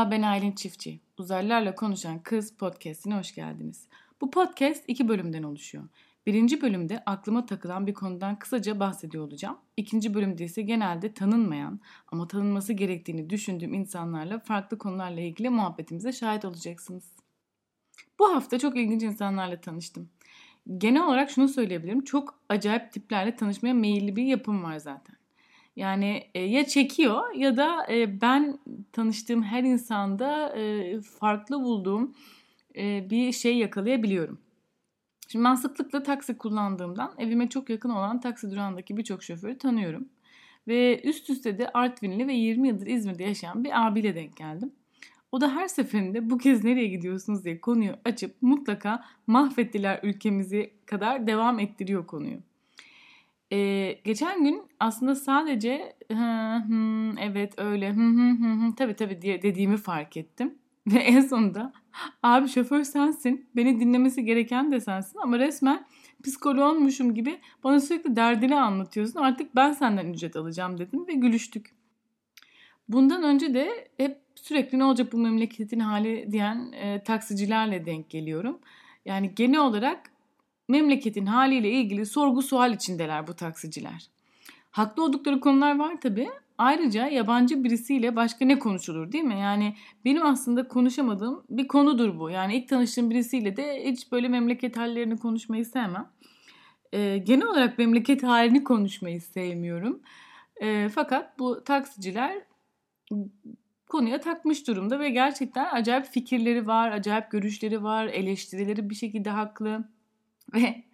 Ben Aylin Çiftçi. Uzaylılarla Konuşan Kız podcastine hoş geldiniz. Bu podcast iki bölümden oluşuyor. Birinci bölümde aklıma takılan bir konudan kısaca bahsediyor olacağım. İkinci bölümde ise genelde tanınmayan ama tanınması gerektiğini düşündüğüm insanlarla farklı konularla ilgili muhabbetimize şahit olacaksınız. Bu hafta çok ilginç insanlarla tanıştım. Genel olarak şunu söyleyebilirim. Çok acayip tiplerle tanışmaya meyilli bir yapım var zaten. Yani e, ya çekiyor ya da e, ben tanıştığım her insanda e, farklı bulduğum e, bir şey yakalayabiliyorum. Şimdi ben sıklıkla taksi kullandığımdan evime çok yakın olan taksi durağındaki birçok şoförü tanıyorum. Ve üst üste de Artvinli ve 20 yıldır İzmir'de yaşayan bir abiyle denk geldim. O da her seferinde bu kez nereye gidiyorsunuz diye konuyu açıp mutlaka mahvettiler ülkemizi kadar devam ettiriyor konuyu. Ee, geçen gün aslında sadece hı, hı, evet öyle hı, hı, hı, hı, tabii tabii diye dediğimi fark ettim. Ve en sonunda abi şoför sensin beni dinlemesi gereken de sensin ama resmen psikoloğunmuşum gibi bana sürekli derdini anlatıyorsun artık ben senden ücret alacağım dedim ve gülüştük. Bundan önce de hep sürekli ne olacak bu memleketin hali diyen e, taksicilerle denk geliyorum. Yani genel olarak memleketin haliyle ilgili sorgu sual içindeler bu taksiciler. Haklı oldukları konular var tabi. Ayrıca yabancı birisiyle başka ne konuşulur değil mi? Yani benim aslında konuşamadığım bir konudur bu. Yani ilk tanıştığım birisiyle de hiç böyle memleket hallerini konuşmayı sevmem. Ee, genel olarak memleket halini konuşmayı sevmiyorum. Ee, fakat bu taksiciler konuya takmış durumda ve gerçekten acayip fikirleri var, acayip görüşleri var, eleştirileri bir şekilde haklı. Ve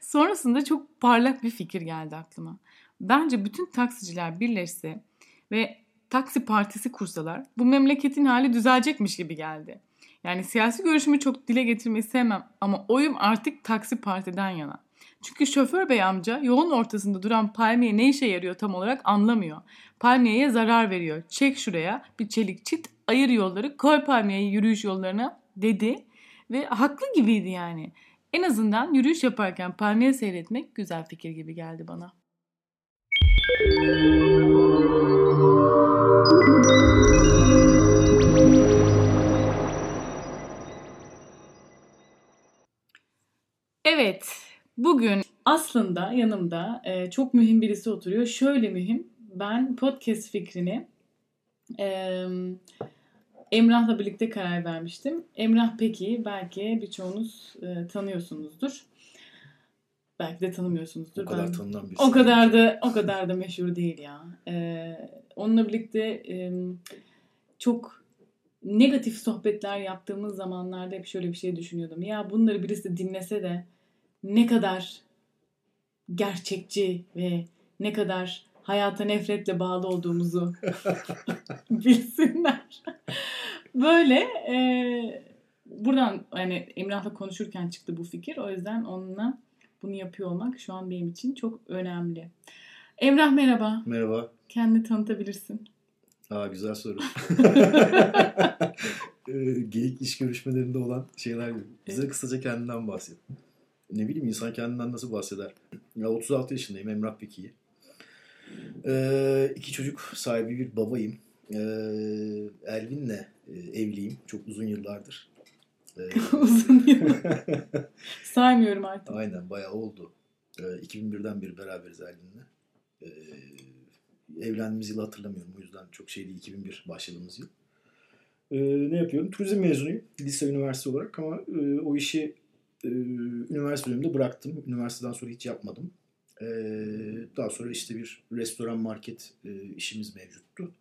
sonrasında çok parlak bir fikir geldi aklıma. Bence bütün taksiciler birleşse ve taksi partisi kursalar bu memleketin hali düzelecekmiş gibi geldi. Yani siyasi görüşümü çok dile getirmeyi sevmem ama oyum artık taksi partiden yana. Çünkü şoför bey amca yolun ortasında duran palmiye ne işe yarıyor tam olarak anlamıyor. Palmiyeye zarar veriyor. Çek şuraya bir çelik çit ayır yolları koy palmiyeyi yürüyüş yollarına dedi. Ve haklı gibiydi yani. En azından yürüyüş yaparken palmiye seyretmek güzel fikir gibi geldi bana. Evet, bugün aslında yanımda e, çok mühim birisi oturuyor. Şöyle mühim, ben podcast fikrini e, Emrah'la birlikte karar vermiştim. Emrah peki belki birçoğunuz e, tanıyorsunuzdur. Belki de tanımıyorsunuzdur. O kadar ben, tanınan O kadar da o kadar da meşhur değil ya. Ee, onunla birlikte e, çok negatif sohbetler yaptığımız zamanlarda hep şöyle bir şey düşünüyordum. Ya bunları birisi dinlese de ne kadar gerçekçi ve ne kadar hayata nefretle bağlı olduğumuzu bilsinler. Böyle e, buradan yani Emrah'la konuşurken çıktı bu fikir. O yüzden onunla bunu yapıyor olmak şu an benim için çok önemli. Emrah merhaba. Merhaba. Kendini tanıtabilirsin. Aa güzel soru. Geyik iş görüşmelerinde olan şeyler gibi. Bize Evet. kısaca kendinden bahset. Ne bileyim insan kendinden nasıl bahseder? Ya 36 yaşındayım Emrah Peki'yi. Ee, iki çocuk sahibi bir babayım. Ee, Elvin'le e, evliyim. Çok uzun yıllardır. Ee, Uzun yıl. Saymıyorum artık. Aynen bayağı oldu. Ee, 2001'den beri beraberiz Elvin'le. Ee, evlendiğimiz yılı hatırlamıyorum. O yüzden çok şey değil. 2001 başladığımız yıl. Ee, ne yapıyorum? Turizm mezunuyum. Lise üniversite olarak ama e, o işi e, üniversite döneminde bıraktım. Üniversiteden sonra hiç yapmadım. Ee, daha sonra işte bir restoran market e, işimiz mevcuttu.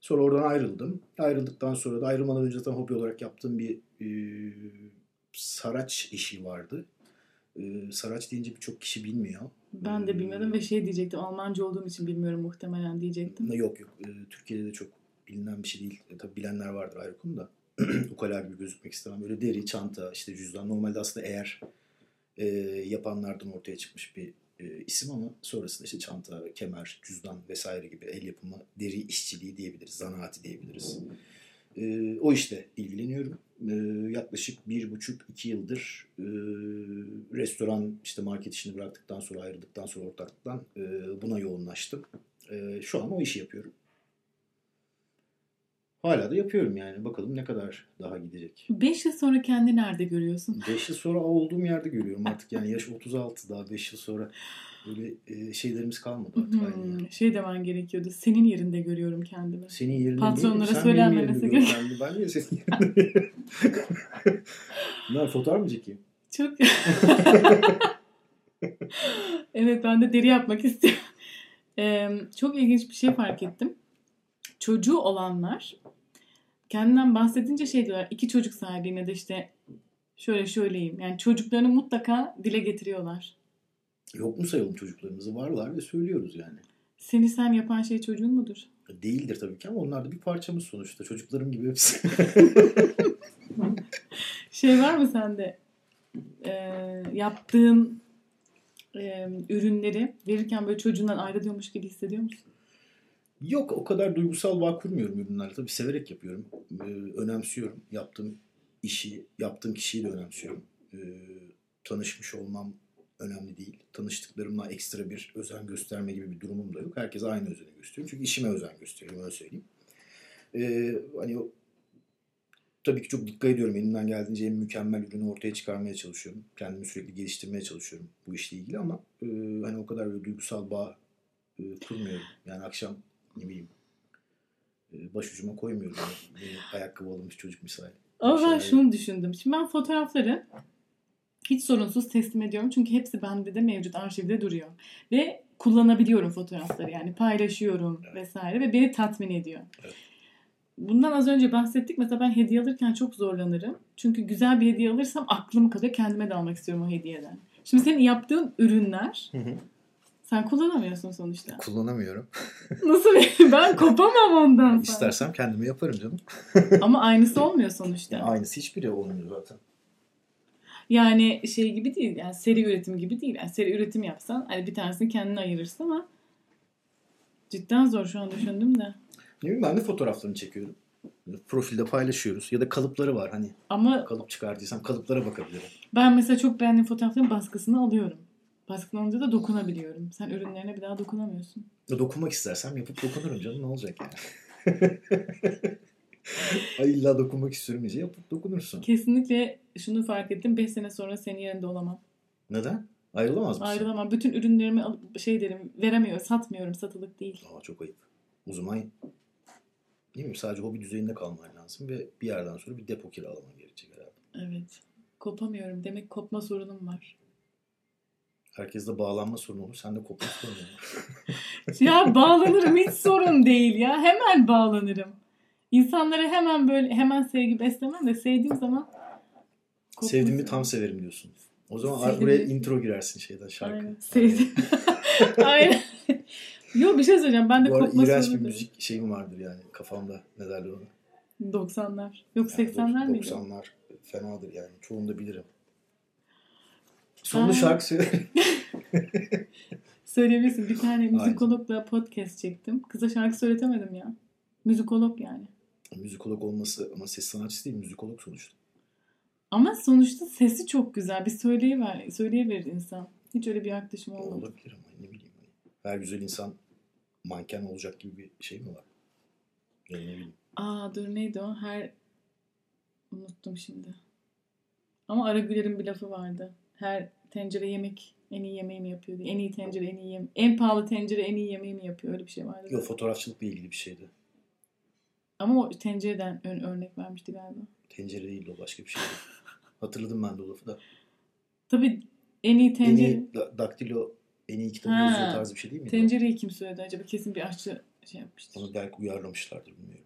Sonra oradan ayrıldım. Ayrıldıktan sonra da ayrılmadan önce zaten hobi olarak yaptığım bir e, saraç işi vardı. E, saraç deyince birçok kişi bilmiyor. Ben de bilmiyordum ve şey diyecektim. Almanca olduğum için bilmiyorum muhtemelen diyecektim. Yok yok. E, Türkiye'de de çok bilinen bir şey değil. E, tabii bilenler vardır ayrı konu da. Ukala gibi gözükmek istemem. Böyle deri, çanta, işte cüzdan. Normalde aslında eğer e, yapanlardan ortaya çıkmış bir e, isim ama sonrasında işte çanta, kemer, cüzdan vesaire gibi el yapımı deri işçiliği diyebiliriz. Zanaati diyebiliriz. E, o işte ilgileniyorum. E, yaklaşık bir buçuk iki yıldır e, restoran işte market işini bıraktıktan sonra ayrıldıktan sonra ortaklıktan e, buna yoğunlaştım. E, şu an o işi yapıyorum. Hala da yapıyorum yani. Bakalım ne kadar daha gidecek. 5 yıl sonra kendi nerede görüyorsun? 5 yıl sonra olduğum yerde görüyorum artık yani yaş 36 daha 5 yıl sonra böyle e, şeylerimiz kalmadı artık. aynı yani. Hmm, şey demen gerekiyordu. Senin yerinde görüyorum kendimi. Senin yerinde Patronlara söylenmemesi gör. Ben, ben niye senin yerinde? ne fotoğraf mı çekeyim? Çok Evet ben de deri yapmak istiyorum. Ee, çok ilginç bir şey fark ettim. Çocuğu olanlar kendinden bahsedince şey diyorlar. iki çocuk sahibiyim da işte şöyle şöyleyim. Yani çocuklarını mutlaka dile getiriyorlar. Yok mu sayalım çocuklarımızı? Varlar ve söylüyoruz yani. Seni sen yapan şey çocuğun mudur? Değildir tabii ki ama onlar da bir parçamız sonuçta. Çocuklarım gibi hepsi. Şey var mı sende? Ee, yaptığın e, ürünleri verirken böyle çocuğundan ayrılıyormuş gibi hissediyor musun? Yok o kadar duygusal bağ kurmuyorum ürünlerle. Tabii severek yapıyorum. Ee, önemsiyorum. Yaptığım işi, yaptığım kişiyi de önemsiyorum. Ee, tanışmış olmam önemli değil. Tanıştıklarımla ekstra bir özen gösterme gibi bir durumum da yok. Herkese aynı özeni gösteriyorum. Çünkü işime özen gösteriyorum öyle söyleyeyim. Ee, hani o tabii ki çok dikkat ediyorum. Elimden geldiğince en mükemmel ürünü ortaya çıkarmaya çalışıyorum. Kendimi sürekli geliştirmeye çalışıyorum bu işle ilgili ama e, hani o kadar böyle duygusal bağ e, kurmuyorum. Yani akşam ne bileyim e, başucuma koymuyorum. Ayakkabı alınmış çocuk misali. Ama ben şunu düşündüm. Şimdi ben fotoğrafları hiç sorunsuz teslim ediyorum. Çünkü hepsi bende de mevcut arşivde duruyor. Ve kullanabiliyorum fotoğrafları yani paylaşıyorum vesaire ve beni tatmin ediyor. Evet. Bundan az önce bahsettik. Mesela ben hediye alırken çok zorlanırım. Çünkü güzel bir hediye alırsam aklım kalıyor. Kendime de almak istiyorum o hediyeden. Şimdi senin yaptığın ürünler Hı hı. Sen kullanamıyorsun sonuçta. Kullanamıyorum. Nasıl? ben kopamam ondan. sonra. İstersem kendimi yaparım canım. Ama aynısı olmuyor sonuçta. Aynısı hiçbiri olmuyor zaten. Yani şey gibi değil yani seri üretim gibi değil. Yani seri üretim yapsan hani bir tanesini kendine ayırırsın ama cidden zor şu an düşündüm de. Ne bileyim ben de fotoğraflarını çekiyorum. Profilde paylaşıyoruz. Ya da kalıpları var. Hani Ama kalıp çıkardıysam kalıplara bakabilirim. ben mesela çok beğendiğim fotoğrafların baskısını alıyorum. Baskını alınca da dokunabiliyorum. Sen ürünlerine bir daha dokunamıyorsun. Dokunmak istersem yapıp dokunurum canım. Ne olacak yani? Ay illa dokunmak istiyorum diyece yapıp dokunursun. Kesinlikle şunu fark ettim. 5 sene sonra senin yerinde olamam. Neden? Ayrılamaz mısın? Ayrılamam. Bütün ürünlerimi alıp şey derim veremiyorum. Satmıyorum. Satılık değil. Aa, çok ayıp. O zaman değil mi? Sadece hobi düzeyinde kalman lazım ve bir yerden sonra bir depo kiralaman gerekecek herhalde. Evet. Kopamıyorum. Demek kopma sorunum var. Herkeste bağlanma sorunu olur. Sende kopma sorunu olur. Ya bağlanırım hiç sorun değil ya. Hemen bağlanırım. İnsanlara hemen böyle hemen sevgi beslemem de sevdiğim zaman Sevdiğimi tam severim diyorsun. O zaman Sevdiğimi- buraya intro girersin şeyden şarkı. Aynen. Sevdim. Aynen. Yok bir şey söyleyeceğim. Ben de Bu arada iğrenç bir müzik şeyim vardır yani kafamda. Ne derler ona? 90'lar. Yok Yani 80'ler miydi? 90'lar fenadır yani. Çoğunu da bilirim. Sonunda Aa. şarkı söyle. Söyleyebilirsin. Bir tane müzikologla podcast çektim. Kıza şarkı söyletemedim ya. Müzikolog yani. Müzikolog olması ama ses sanatçısı değil müzikolog sonuçta. Ama sonuçta sesi çok güzel. Bir söyleyiver, söyleyiverir insan. Hiç öyle bir yaklaşım olmadı. olabilir ama ne bileyim. hani Her güzel insan manken olacak gibi bir şey mi var? Ne bileyim. Aa dur neydi o? Her unuttum şimdi. Ama Aragüler'in bir lafı vardı. Her tencere yemek en iyi yemeği mi yapıyor diye. En iyi tencere en iyi yem en pahalı tencere en iyi yemeği mi yapıyor? Öyle bir şey vardı. Yok fotoğrafçılıkla ilgili bir şeydi. Ama o tencereden ön örnek vermişti galiba. Tencere değildi o başka bir şeydi. Hatırladım ben de o lafı da. Tabii en iyi En tencere iyi da- daktilo en iyi kitabı Ha, yazıyor tarzı bir şey değil o? tencereyi kim söyledi acaba? Kesin bir aşçı şey yapmıştır. Onu belki uyarlamışlardır bilmiyorum.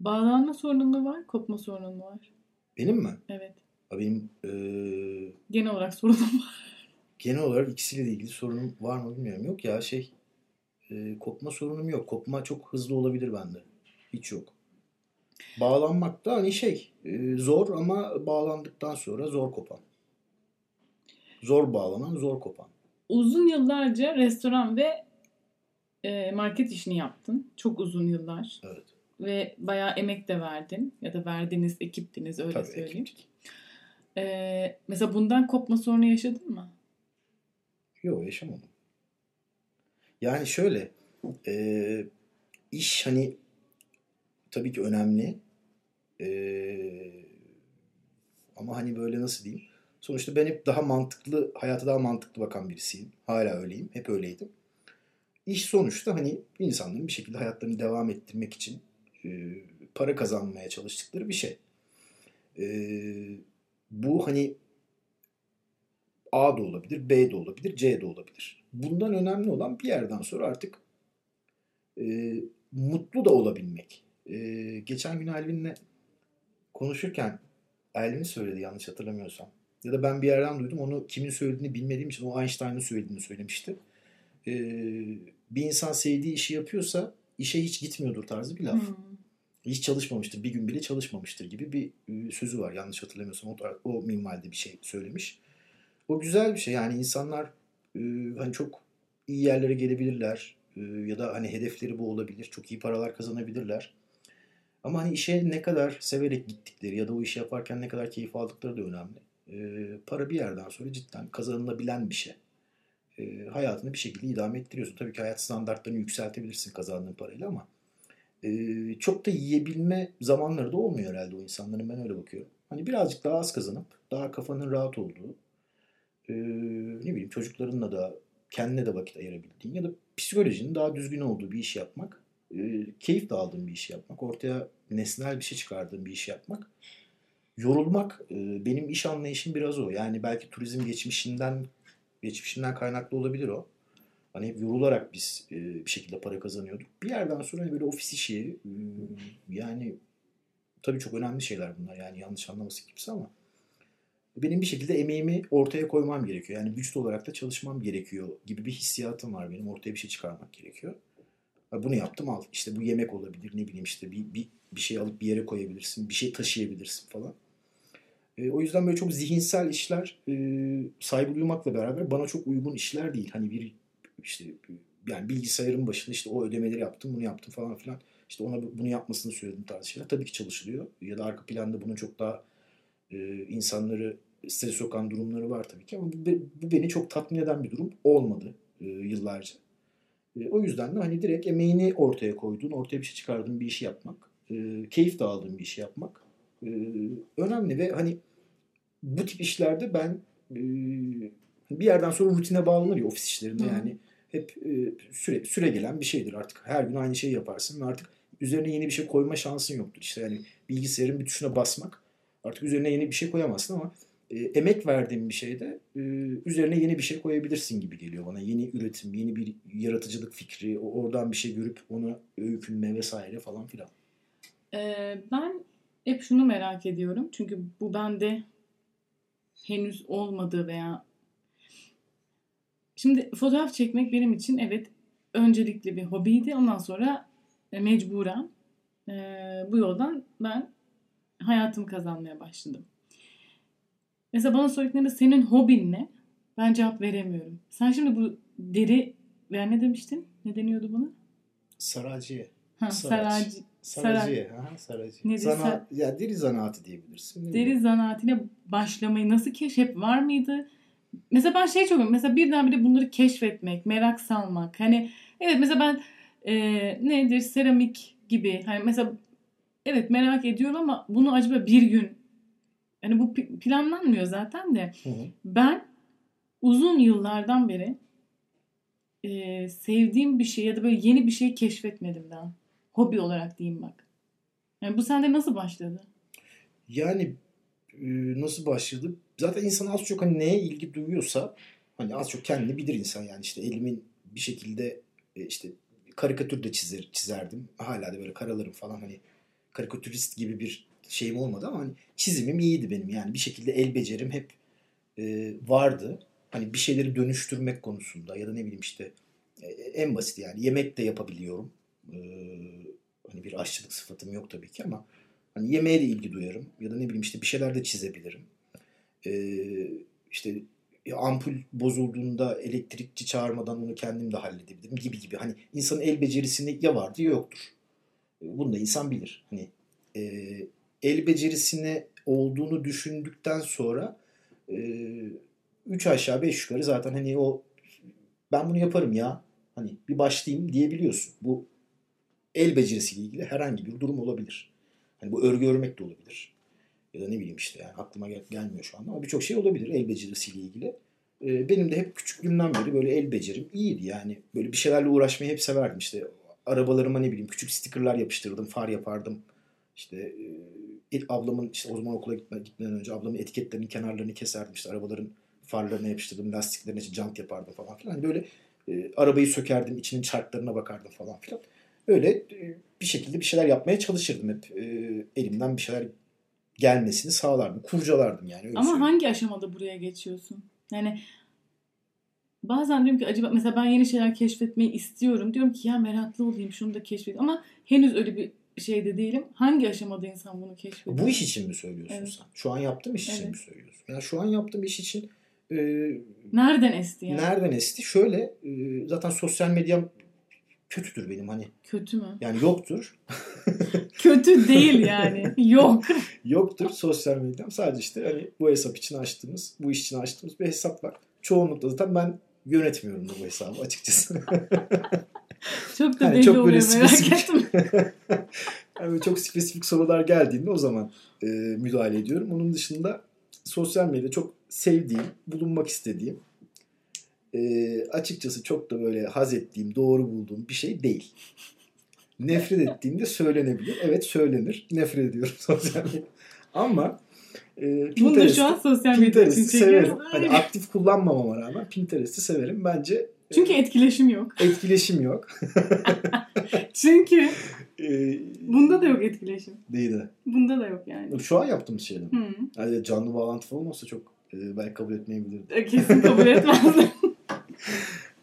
Bağlanma sorunun mu var? Kopma sorunun mu var? Benim mi? Evet. Benim eee, Genel olarak sorunum var. genel olarak ikisiyle de ilgili sorunum var mı bilmiyorum. Yok ya şey eee, kopma sorunum yok. Kopma çok hızlı olabilir bende. Hiç yok. Bağlanmak da hani şey eee, zor ama bağlandıktan sonra zor kopan. Zor bağlanan zor kopan. Uzun yıllarca restoran ve e, market işini yaptın. Çok uzun yıllar. Evet. Ve bayağı emek de verdin. Ya da verdiniz, ekiptiniz öyle Tabii söyleyeyim. ekiptik. E, mesela bundan kopma sorunu yaşadın mı? Yok yaşamadım. Yani şöyle eee, iş hani tabii ki önemli. Ee, ama hani böyle nasıl diyeyim? Sonuçta ben hep daha mantıklı, hayata daha mantıklı bakan birisiyim. Hala öyleyim. Hep öyleydim. İş sonuçta hani insanların bir şekilde hayatlarını devam ettirmek için e, para kazanmaya çalıştıkları bir şey. E, bu hani A da olabilir, B de olabilir, C de olabilir. Bundan önemli olan bir yerden sonra artık e, mutlu da olabilmek. E, geçen gün Elvin'le konuşurken Elvin söyledi yanlış hatırlamıyorsam. Ya da ben bir yerden duydum onu kimin söylediğini bilmediğim için o Einstein'ın söylediğini söylemişti. E, bir insan sevdiği işi yapıyorsa işe hiç gitmiyordur tarzı bir laf. Hmm. Hiç çalışmamıştır, bir gün bile çalışmamıştır gibi bir e, sözü var yanlış hatırlamıyorsam. O, o minvalde bir şey söylemiş. O güzel bir şey yani insanlar e, hani çok iyi yerlere gelebilirler e, ya da hani hedefleri bu olabilir. Çok iyi paralar kazanabilirler. Ama hani işe ne kadar severek gittikleri ya da o işi yaparken ne kadar keyif aldıkları da önemli. E, para bir yerden sonra cidden kazanılabilen bir şey. E, hayatını bir şekilde idame ettiriyorsun. Tabii ki hayat standartlarını yükseltebilirsin kazandığın parayla ama çok da yiyebilme zamanları da olmuyor herhalde o insanların. Ben öyle bakıyorum. Hani birazcık daha az kazanıp daha kafanın rahat olduğu e, ne bileyim çocuklarınla da kendine de vakit ayırabildiğin ya da psikolojinin daha düzgün olduğu bir iş yapmak, e, keyif de aldığın bir iş yapmak, ortaya nesnel bir şey çıkardığın bir iş yapmak, yorulmak benim iş anlayışım biraz o. Yani belki turizm geçmişinden geçmişinden kaynaklı olabilir o. Hani hep yorularak biz e, bir şekilde para kazanıyorduk. Bir yerden sonra hani böyle ofis işi e, yani tabii çok önemli şeyler bunlar yani yanlış anlaması kimse ama benim bir şekilde emeğimi ortaya koymam gerekiyor. Yani vücut olarak da çalışmam gerekiyor gibi bir hissiyatım var benim. Ortaya bir şey çıkarmak gerekiyor. Bunu yaptım al. İşte bu yemek olabilir ne bileyim işte bir, bir, bir şey alıp bir yere koyabilirsin. Bir şey taşıyabilirsin falan. E, o yüzden böyle çok zihinsel işler e, saygı duymakla beraber bana çok uygun işler değil. Hani bir işte yani bilgisayarın başında işte o ödemeleri yaptım bunu yaptım falan filan. İşte ona bunu yapmasını söyledim tarzı şeyler. Tabii ki çalışılıyor. Ya da arka planda bunun çok daha e, insanları stres sokan durumları var tabii ki ama bu, bu beni çok tatmin eden bir durum olmadı e, yıllarca. E, o yüzden de hani direkt emeğini ortaya koyduğun, ortaya bir şey çıkardığın bir işi yapmak, e, keyif de aldığın bir işi yapmak e, önemli ve hani bu tip işlerde ben e, bir yerden sonra rutine bağlanır ya ofis işlerinde Hı. yani hep e, süre süre gelen bir şeydir artık her gün aynı şeyi yaparsın ve artık üzerine yeni bir şey koyma şansın yoktur işte yani bilgisayarın bir tuşuna basmak Artık üzerine yeni bir şey koyamazsın ama e, emek verdiğin bir şeyde e, üzerine yeni bir şey koyabilirsin gibi geliyor bana. Yeni üretim, yeni bir yaratıcılık fikri, oradan bir şey görüp onu öykünme vesaire falan filan. Ee, ben hep şunu merak ediyorum. Çünkü bu bende henüz olmadı veya Şimdi fotoğraf çekmek benim için evet öncelikli bir hobiydi. Ondan sonra e, mecburen e, bu yoldan ben hayatımı kazanmaya başladım. Mesela bana sorduklarında senin hobin ne? Ben cevap veremiyorum. Sen şimdi bu deri veya ne demiştin? Ne deniyordu buna? Saracı. Ha, saracı. Saracı. Ha, saracı. Nedir? Zana, ya deri zanaatı diyebilirsin. Deri zanaatine başlamayı nasıl keşfet var mıydı? Mesela ben şey çok mesela birdenbire bunları keşfetmek, merak salmak. Hani evet mesela ben e, nedir seramik gibi hani mesela evet merak ediyorum ama bunu acaba bir gün yani bu planlanmıyor zaten de hı hı. ben uzun yıllardan beri e, sevdiğim bir şey ya da böyle yeni bir şey keşfetmedim daha. Hobi olarak diyeyim bak. Yani bu sende nasıl başladı? Yani nasıl başladı? Zaten insan az çok hani neye ilgi duyuyorsa hani az çok kendini bilir insan yani işte elimin bir şekilde e, işte karikatür de çizer, çizerdim. Hala da böyle karalarım falan hani karikatürist gibi bir şeyim olmadı ama hani çizimim iyiydi benim. Yani bir şekilde el becerim hep e, vardı. Hani bir şeyleri dönüştürmek konusunda ya da ne bileyim işte e, en basit yani yemek de yapabiliyorum. E, hani bir aşçılık sıfatım yok tabii ki ama hani yemeğe de ilgi duyarım ya da ne bileyim işte bir şeyler de çizebilirim. E, işte ampul bozulduğunda elektrikçi çağırmadan onu kendim de halledebilirim gibi gibi. Hani insanın el becerisinde ya vardı ya yoktur. Bunu da insan bilir. Hani e, el becerisine olduğunu düşündükten sonra e, üç aşağı beş yukarı zaten hani o ben bunu yaparım ya hani bir başlayayım diyebiliyorsun. Bu el becerisiyle ilgili herhangi bir durum olabilir. Hani bu örgü örmek de olabilir. Ya da ne bileyim işte yani aklıma gel- gelmiyor şu anda ama birçok şey olabilir el becerisiyle ilgili. Ee, benim de hep küçüklüğümden beri böyle el becerim iyiydi yani. Böyle bir şeylerle uğraşmayı hep severdim. İşte arabalarıma ne bileyim küçük stickerlar yapıştırırdım, far yapardım. İşte e, ablamın işte o zaman okula gitme, gitmeden önce ablamın etiketlerinin kenarlarını keserdim. İşte arabaların farlarına yapıştırdım, lastiklerine işte jant yapardım falan filan. Hani böyle e, arabayı sökerdim, içinin çarklarına bakardım falan filan. Öyle e, bir şekilde bir şeyler yapmaya çalışırdım hep. E, elimden bir şeyler gelmesini sağlardım. Kurcalardım yani. Öyle Ama söyleyeyim. hangi aşamada buraya geçiyorsun? Yani bazen diyorum ki acaba mesela ben yeni şeyler keşfetmeyi istiyorum. Diyorum ki ya meraklı olayım şunu da keşfedeyim. Ama henüz öyle bir şeyde değilim. Hangi aşamada insan bunu keşfediyor? Bu iş için mi söylüyorsun Evet. sen? Şu an yaptığım iş için Evet. mi söylüyorsun? Yani şu an yaptığım iş için e, Nereden esti yani? nereden esti? Şöyle e, zaten sosyal medyam kötüdür benim hani. Kötü mü? Yani yoktur. Kötü değil yani. Yok. Yoktur sosyal medyam. Sadece işte hani bu hesap için açtığımız, bu iş için açtığımız bir hesap var. Çoğunlukla zaten ben yönetmiyorum bu hesabı açıkçası. Çok da Hani belli çok oluyor merak spesifik. ettim. Yani böyle çok spesifik sorular geldiğinde o zaman e, müdahale ediyorum. Onun dışında sosyal medyada çok sevdiğim, bulunmak istediğim, e, açıkçası çok da böyle haz ettiğim, doğru bulduğum bir şey değil. Nefret ettiğimde söylenebilir. Evet söylenir. Nefret ediyorum sosyal medyada. Ama e, Bunu şu an sosyal medya için severim. Hani aktif kullanmamama rağmen Pinterest'i severim. Bence e, Çünkü etkileşim yok. etkileşim yok. Çünkü E, bunda da yok etkileşim. Değil de. Bunda da yok yani. Şu an yaptığımız şeyler. Hı. Yani canlı bağlantı falan olsa çok e, belki kabul etmeyebilirdim. E, Kesin kabul etmezdim.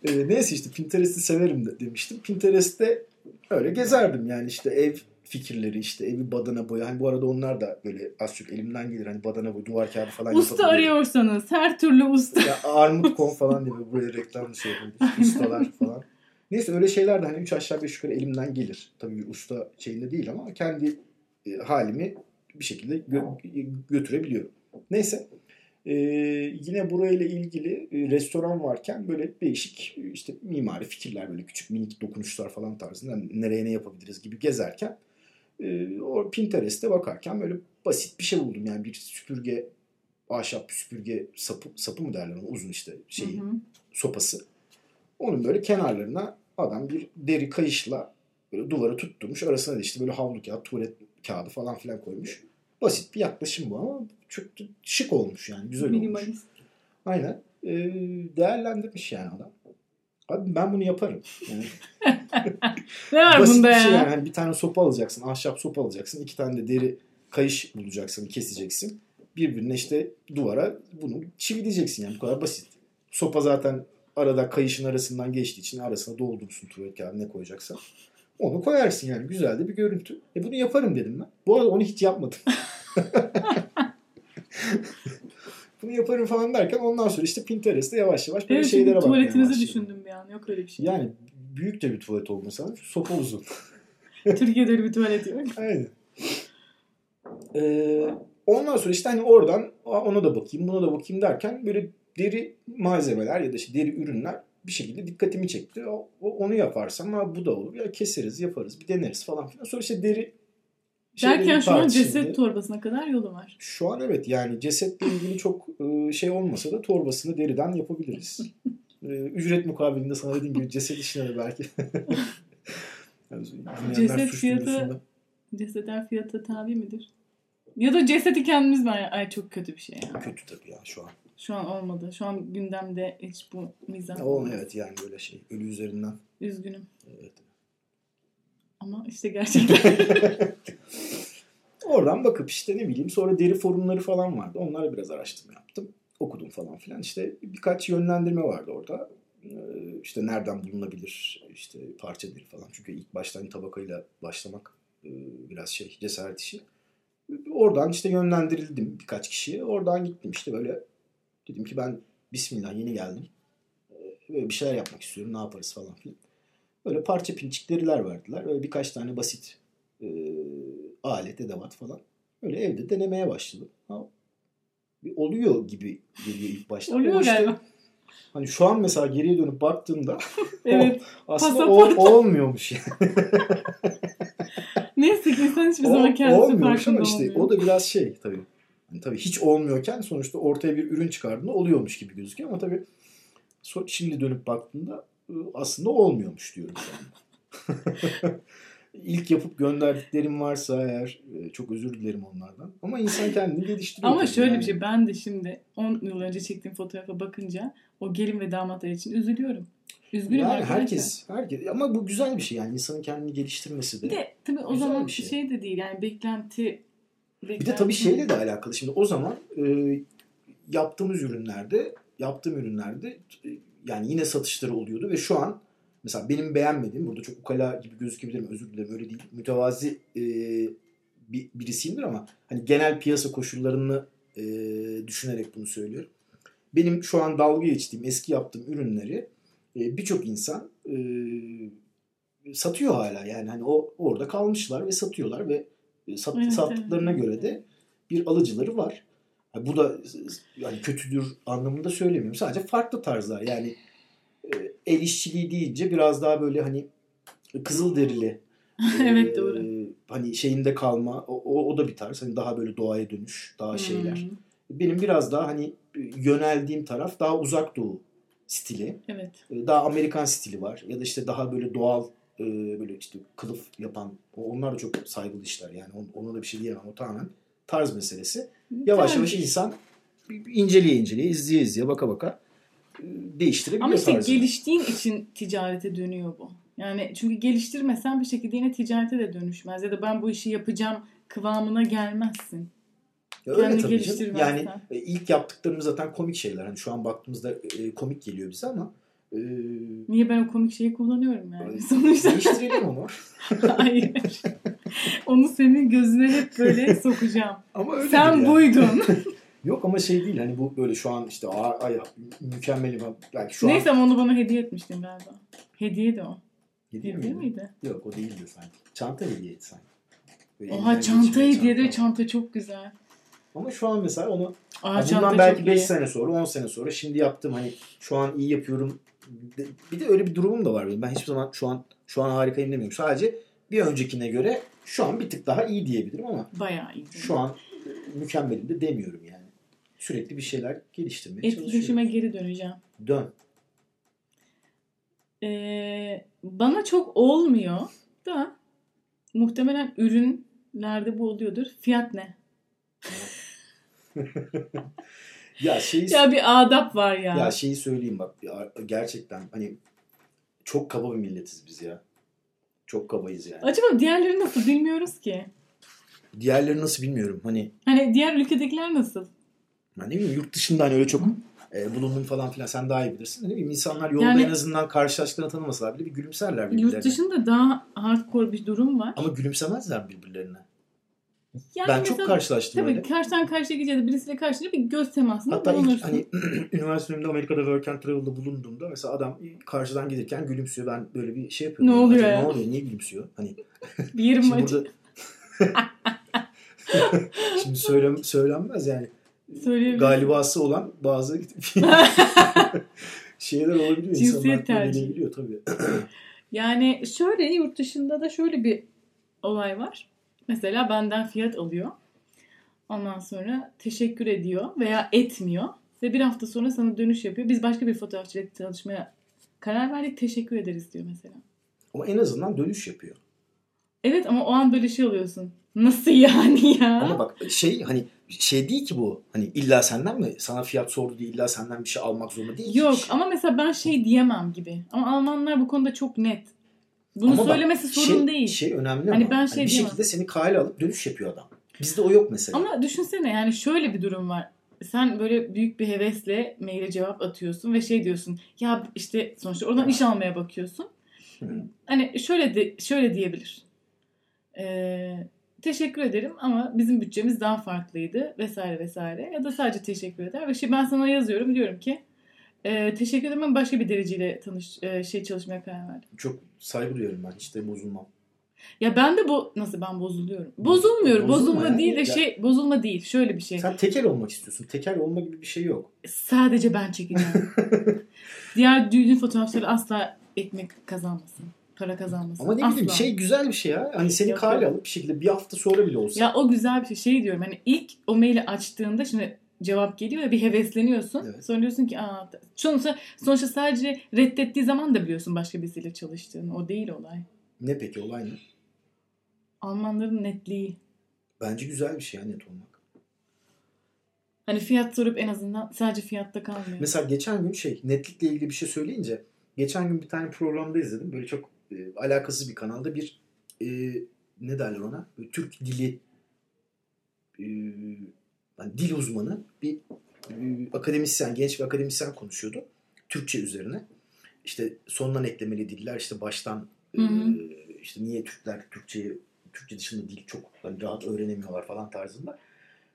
E, neyse işte Pinterest'i severim de demiştim. Pinterest'te öyle gezerdim yani işte ev fikirleri işte evi badana boya. Hani bu arada onlar da böyle az çok elimden gelir. Hani badana boya, duvar kağıdı falan usta arıyorsanız her türlü usta. Ya Armut.com falan diye böyle reklam şey. Ustalar falan. Neyse öyle şeyler de hani 3 aşağı 5 yukarı elimden gelir. Tabii bir usta şeyinde değil ama kendi e, halimi bir şekilde gö- götürebiliyorum. Neyse. E, yine burayla ilgili e, restoran varken böyle değişik e, işte mimari fikirler böyle küçük minik dokunuşlar falan tarzında nereye ne yapabiliriz gibi gezerken e, o Pinterest'te bakarken böyle basit bir şey buldum. Yani bir süpürge ahşap bir süpürge sapı, sapı mı derler ona uzun işte şeyi Hı hı. sopası. Onun böyle kenarlarına adam bir deri kayışla böyle duvara tutturmuş. Arasına da işte böyle havlu kağıt, tuvalet kağıdı falan filan koymuş. Basit bir yaklaşım bu ama çok şık olmuş yani. Güzel olmuş. Minimalist. Aynen. Ee, değerlendirmiş yani adam. Abi ben bunu yaparım. Yani Ne var basit bunda bir ya? şey yani. Hani bir tane sopa alacaksın. Ahşap sopa alacaksın. iki tane de deri kayış bulacaksın. Keseceksin. Birbirine işte duvara bunu çivileyeceksin yani. Bu kadar basit. Sopa zaten arada kayışın arasından geçtiği için arasına doldurursun tuvalet kağıdı ne koyacaksan. Onu koyarsın yani. Güzel de bir görüntü. E bunu yaparım dedim ben. Bu arada onu hiç yapmadım. bunu yaparım falan derken ondan sonra işte Pinterest'te yavaş yavaş böyle Evet şeylere bakmaya tuvaletinizi başladım. düşündüm bir an. Yok öyle bir şey. Yani büyük de bir tuvalet olması lazım. Sopa uzun. Türkiye'de öyle bir tuvalet yok. Aynen. Ee, ondan sonra işte hani oradan ona da bakayım buna da bakayım derken böyle deri malzemeler ya da işte deri ürünler bir şekilde dikkatimi çekti. O, o- onu yaparsam ha bu da olur. Ya keseriz yaparız bir deneriz falan filan. Sonra işte deri Derken şu an ceset torbasına kadar yolu var. Şu an evet yani cesetle ilgili çok e, şey olmasa da torbasını deriden yapabiliriz. E, Ücret mukabilinde sana dediğim gibi ceset işine de belki. Yani Ceset fiyatı- Cesetler fiyata tabi midir? Ya da cesedi kendimiz mi? Ay çok kötü bir şey ya. Kötü tabii ya şu an. Şu an olmadı. Şu an gündemde hiç bu mizah O olmaz. evet yani böyle şey ölü üzerinden. Üzgünüm. Evet. Ama işte gerçekten. Oradan bakıp işte ne bileyim sonra deri forumları falan vardı. Onlara biraz araştırma yaptım. Okudum falan filan. İşte birkaç yönlendirme vardı orada. Ee, İşte nereden bulunabilir işte parça deri falan. Çünkü ilk baştan tabakayla başlamak e, biraz şey cesaret işi. Oradan işte yönlendirildim birkaç kişiye. Oradan gittim işte böyle dedim ki ben bismillah yeni geldim. Ee, Böyle bir şeyler yapmak istiyorum ne yaparız falan filan. Böyle parça pinçik deriler verdiler. Böyle birkaç tane basit e, alet, edevat falan. Öyle evde denemeye başladım. Ha, bir oluyor gibi geliyor ilk başta. Oluyor Ama işte galiba. Hani şu an mesela geriye dönüp baktığımda Evet. o aslında o, olmuyormuş yani. Neyse ki insan hiçbir zaman kendisi farkında ama işte olmuyor. o da biraz şey tabii. Hani tabii hiç olmuyorken sonuçta ortaya bir ürün çıkardığında oluyormuş gibi gözüküyor ama tabii şimdi dönüp baktığında ıı, aslında olmuyormuş diyorum yani. İlk yapıp gönderdiklerim varsa eğer e, çok özür dilerim onlardan. Ama insan kendini geliştiriyor. Ama şöyle yani. bir şey ben de şimdi 10 yıl önce çektiğim fotoğrafa bakınca o gelin ve damatlar için üzülüyorum. Üzgünüm Yani arkadaşlar. herkes, herkes ama bu güzel bir şey yani insanın kendini geliştirmesi de. Bir de tabii o zaman bir şey. şey. de değil yani beklenti Bir de tabii şeyle de alakalı. Şimdi o zaman e, yaptığımız ürünlerde, yaptığım ürünlerde e, yani yine satışları oluyordu ve şu an mesela benim beğenmediğim, burada çok ukala gibi gözükebilirim özür dilerim öyle değil. Mütevazi e, bir, birisiyimdir ama hani genel piyasa koşullarını e, düşünerek bunu söylüyorum. Benim şu an dalga geçtiğim, eski yaptığım ürünleri e, birçok insan e, satıyor hala yani hani o orada kalmışlar ve satıyorlar ve sat, Evet, sattıklarına evet, göre de bir alıcıları var. Ha, bu da yani kötüdür anlamında söylemiyorum. Sadece farklı tarzlar. Yani e, el işçiliği deyince biraz daha böyle hani kızıl derili evet e, doğru. hani şeyinde kalma o, o, o da bir tarz. Hani daha böyle doğaya dönüş, daha şeyler. Hmm, Benim biraz daha hani yöneldiğim taraf daha uzak doğu stili. Evet. E, Daha Amerikan stili var. Ya da işte daha böyle doğal e, böyle işte kılıf yapan onlar da çok saygılı işler yani On- ona da bir şey diyemem o tamamen tarz meselesi. Yavaş yavaş insan inceleye inceleye izleye izleye baka baka e, değiştirebiliyor Ama işte tarzını. geliştiğin için ticarete dönüyor bu. Yani çünkü geliştirmesen bir şekilde yine ticarete de dönüşmez. Ya da ben bu işi yapacağım kıvamına gelmezsin. Ya Öyle kendini tabii canım. Yani e, ilk yaptıklarımız zaten komik şeyler. Hani şu an baktığımızda e, komik geliyor bize ama e, Niye ben o komik şeyi kullanıyorum yani sonuçta. değiştirelim onu. Hayır. Onu senin gözüne hep böyle sokacağım. Ama öyle Sen buydun. Yok ama şey değil hani bu böyle şu an işte ay, ay mükemmel belki şu Neyse an onu bana hediye etmiştin galiba. Hediye de o. hediye Hediye miydi? miydi? Yok o değildi sanki. Çanta hediyeydi sanki. Böyle Oha çanta hediye de çanta. çok güzel. Ama şu an mesela onu Aa, yani bundan belki çok 5 iyi. sene sonra 10 sene sonra şimdi yaptım hani şu an iyi yapıyorum. Bir de öyle bir durumum da var benim. Ben hiçbir zaman şu an şu an harikayım demiyorum. Sadece bir öncekine göre şu an bir tık daha iyi diyebilirim ama Bayağı iyi. şu an mükemmelim de demiyorum yani. Sürekli bir şeyler geliştirmeye Etkileşime çalışıyorum. geri döneceğim. Dön. Ee, bana çok olmuyor da muhtemelen ürünlerde bu oluyordur. Fiyat ne? Ya şeyi Ya bir adap var ya. Ya şeyi söyleyeyim bak ya gerçekten hani çok kaba bir milletiz biz ya. Çok kabayız yani. Acaba diğerleri nasıl bilmiyoruz ki. Diğerleri nasıl bilmiyorum. Hani Hani diğer ülkedekiler nasıl? ben ne bileyim yurt dışında hani öyle çok e, bulundum falan filan sen daha iyi bilirsin. Ne bileyim insanlar yolda Yani- en azından karşılaştıklarını tanımasalar bile bir gülümserler birbirlerine. Yurt dışında daha hardcore bir durum var. Ama gülümsemezler birbirlerine. Yani ben çok karşılaştım Tabii öyle. karşıdan karşıya gideceğiz birisiyle karşılaşınca bir göz temasında Hatta bulunursun. hani üniversite döneminde Amerika'da work and travel'da bulunduğumda mesela adam karşıdan gelirken gülümsüyor. Ben böyle bir şey yapıyorum. Ne oluyor Acaba ya? Ne oluyor? Niye gülümsüyor? Hani bir yerim burada Şimdi söylem söylenmez yani. Galibası olan bazı şeyler olabiliyor. Cinsiyet tercihi. tabii. Yani şöyle yurt dışında da şöyle bir olay var. Mesela benden fiyat alıyor. Ondan sonra teşekkür ediyor veya etmiyor. Ve bir hafta sonra sana dönüş yapıyor. Biz başka bir fotoğrafçıyla çalışmaya karar verdik. Teşekkür ederiz diyor mesela. Ama en azından dönüş yapıyor. Evet ama o an böyle şey oluyorsun. Nasıl yani ya? Ama bak şey hani şey değil ki bu. Hani illa senden mi? Sana fiyat sordu diye illa senden bir şey almak zorunda değil ki. Yok ama mesela ben şey diyemem gibi. Ama Almanlar bu konuda çok net. Bunu Ama bak, söylemesi sorun şey, değil. Şey önemli Hani ama. ben hani şey bir diyemem. şekilde seni kale alıp dönüş yapıyor adam. Bizde o yok mesela. Ama düşünsene yani şöyle bir durum var. Sen böyle büyük bir hevesle maile cevap atıyorsun ve şey diyorsun. Ya işte sonuçta oradan iş almaya bakıyorsun. Hı. Hani şöyle de şöyle diyebilir. Ee, teşekkür ederim ama bizim bütçemiz daha farklıydı vesaire vesaire. Ya da sadece teşekkür eder ve şey ben sana yazıyorum diyorum ki e, teşekkür ederim ama başka bir dereceyle tanış e, şey çalışmaya karar verdim. Çok saygı duyuyorum ben. Hiç de bozulmam. Ya ben de bu nasıl ben bozuluyorum. Bozulmuyorum. Bozulma Bozulma değil de Ya- şey bozulma değil. Şöyle bir şey. Sen tekel olmak istiyorsun. Tekel olma gibi bir şey yok. Sadece ben çekeceğim. Diğer düğün fotoğrafçıları asla ekmek kazanmasın. Para kazanmasın. Ama ne bileyim Asla. şey güzel bir şey ya. Hani seni kale alıp bir şekilde bir hafta sonra bile olsa. Ya o güzel bir şey. Şey diyorum hani ilk o maili açtığında şimdi cevap geliyor ya bir hevesleniyorsun. Evet. Sonra diyorsun ki aa sonuçta, sonuçta sadece reddettiği zaman da biliyorsun başka birisiyle çalıştığını. O değil olay. Ne peki olay ne? Almanların netliği. Bence güzel bir şey ya net olmak. Hani fiyat sorup en azından sadece fiyatta kalmıyor. Mesela geçen gün şey netlikle ilgili bir şey söyleyince geçen gün bir tane programda izledim. Böyle çok e, alakasız bir kanalda bir e, ne derler ona? Böyle Türk dili e, yani dil uzmanı bir e, akademisyen, genç bir akademisyen konuşuyordu. Türkçe üzerine. İşte sondan eklemeli diller işte baştan e, Hı işte niye Türkler Türkçeyi Türkçe dışında dil çok hani rahat öğrenemiyorlar falan tarzında.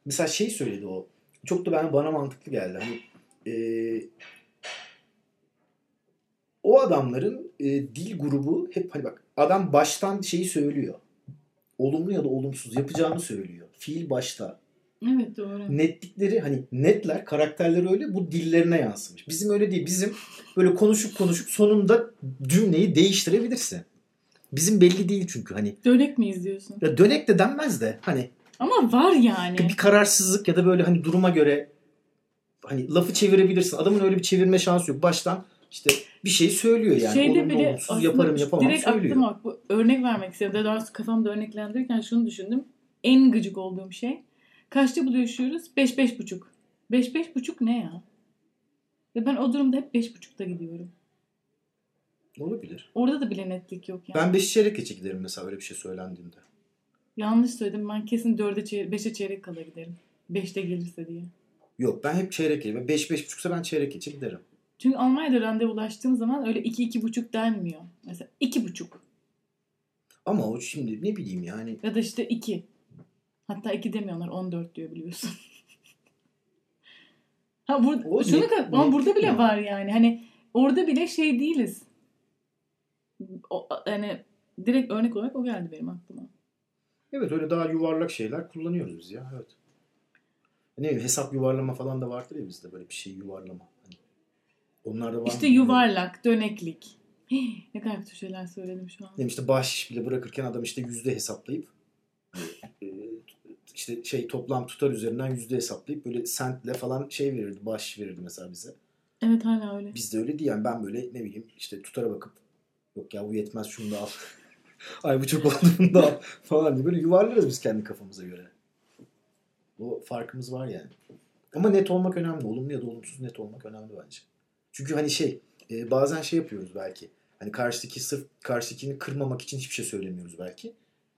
Mesela şey söyledi o. Çok da ben bana mantıklı geldi. Hani e, o adamların e, dil grubu hep hani bak adam baştan şeyi söylüyor. Olumlu ya da olumsuz yapacağını söylüyor. Fiil başta. Evet doğru. Netlikleri hani netler karakterleri öyle bu dillerine yansımış. Bizim öyle değil. Bizim böyle konuşup konuşup sonunda cümleyi değiştirebilirsin. Bizim belli değil çünkü hani Dönek miyiz diyorsun? ya dönek de denmez de hani Ama var yani. bir kararsızlık ya da böyle hani duruma göre hani lafı çevirebilirsin. Adamın öyle bir çevirme şansı yok. Baştan işte bir şey söylüyor yani. Şeyde Olumlu bile olumsuz yaparım yapamam direkt söylüyor. aklıma bak bu örnek vermek istedim. Daha doğrusu kafamda örneklendirirken şunu düşündüm. En gıcık olduğum şey. Kaçta buluşuyoruz? Beş, beş buçuk. Beş, beş buçuk ne ya? Ve ben o durumda hep beş buçukta gidiyorum. Olabilir. Orada da bile netlik yok yani. Ben 5 çeyrek geçe giderim mesela öyle bir şey söylendiğinde. Yanlış söyledim. Ben kesin dörde çeyrek, beşe çeyrek kala giderim. Beşte gelirse diye. Yok ben hep çeyrek geçe. 5 beş buçuksa ben çeyrek geçe giderim. Çünkü Almanya'da randevulaştığım zaman öyle iki, iki buçuk denmiyor. Mesela iki buçuk. Ama o şimdi ne bileyim yani. Ya da işte iki. Hatta iki demiyorlar. On dört diyor biliyorsun. ha bur O şunu ka- ama net burada bile ya. var yani. Hani orada bile şey değiliz. O, yani direkt örnek olarak o geldi benim aklıma. Evet öyle daha yuvarlak şeyler kullanıyoruz biz ya. Evet. Ne bileyim hesap yuvarlama falan da vardır ya bizde böyle bir şey yuvarlama. Hani onlar da var İşte mı? yuvarlak, döneklik. Hii, ne kadar kötü şeyler söyledim şu an. Ne bileyim işte bahşiş bile bırakırken adam işte yüzde hesaplayıp işte şey toplam tutar üzerinden yüzde hesaplayıp böyle sentle falan şey verirdi, bahşiş verirdi mesela bize. Evet hala öyle. Bizde öyle değil yani ben böyle ne bileyim işte tutara bakıp yok ya bu yetmez şunu da al. Ay bu çok oldu bunu da al falan diye böyle yuvarlarız biz kendi kafamıza göre. O farkımız var yani. Ama net olmak önemli. Olumlu ya da olumsuz net olmak önemli bence. Çünkü hani şey e, bazen şey yapıyoruz belki. Hani karşıdaki sırf karşıdakini kırmamak için hiçbir şey söylemiyoruz belki.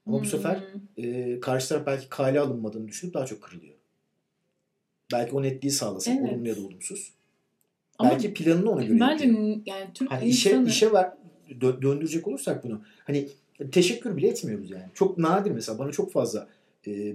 Ama bu sefer e, karşı taraf belki kale alınmadığını düşünüp daha çok kırılıyor. Belki o netliği sağlasın. Evet. Olumlu ya da olumsuz. Ama belki planını ona göre bence yapıyor. yani Türk Hani işe, insanı işe ver, dö- döndürecek olursak bunu. Hani teşekkür bile etmiyoruz yani. Çok nadir mesela bana çok fazla e,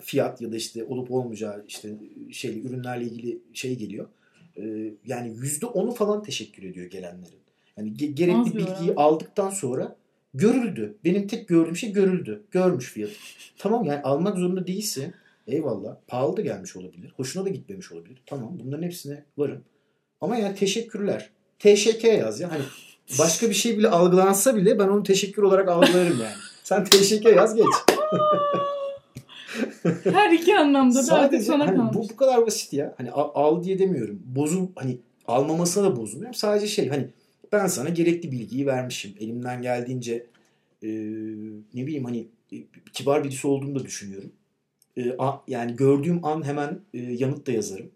fiyat ya da işte olup olmayacağı işte şey ürünlerle ilgili şey geliyor. E, yani yüzde onu falan teşekkür ediyor gelenlerin. Yani ge- gerekli bilgiyi aldıktan sonra görüldü. Benim tek gördüğüm şey görüldü. Görmüş fiyatı. Tamam yani almak zorunda değilsin. Eyvallah. Pahalı da gelmiş olabilir. Hoşuna da gitmemiş olabilir. Tamam bunların hepsine varım. Ama yani teşekkürler. TŞK yaz ya. Hani başka bir şey bile algılansa bile ben onu teşekkür olarak algılarım yani. Sen TŞK yaz geç. her iki anlamda da Sadece sana hani kalmış. bu, bu kadar basit ya. Hani al, al diye demiyorum. Bozul hani almamasına da bozulmuyorum. Sadece şey hani ben sana gerekli bilgiyi vermişim. Elimden geldiğince e, ne bileyim hani e, kibar birisi olduğumu da düşünüyorum. E, a- yani gördüğüm an hemen e, yanıt da yazarım.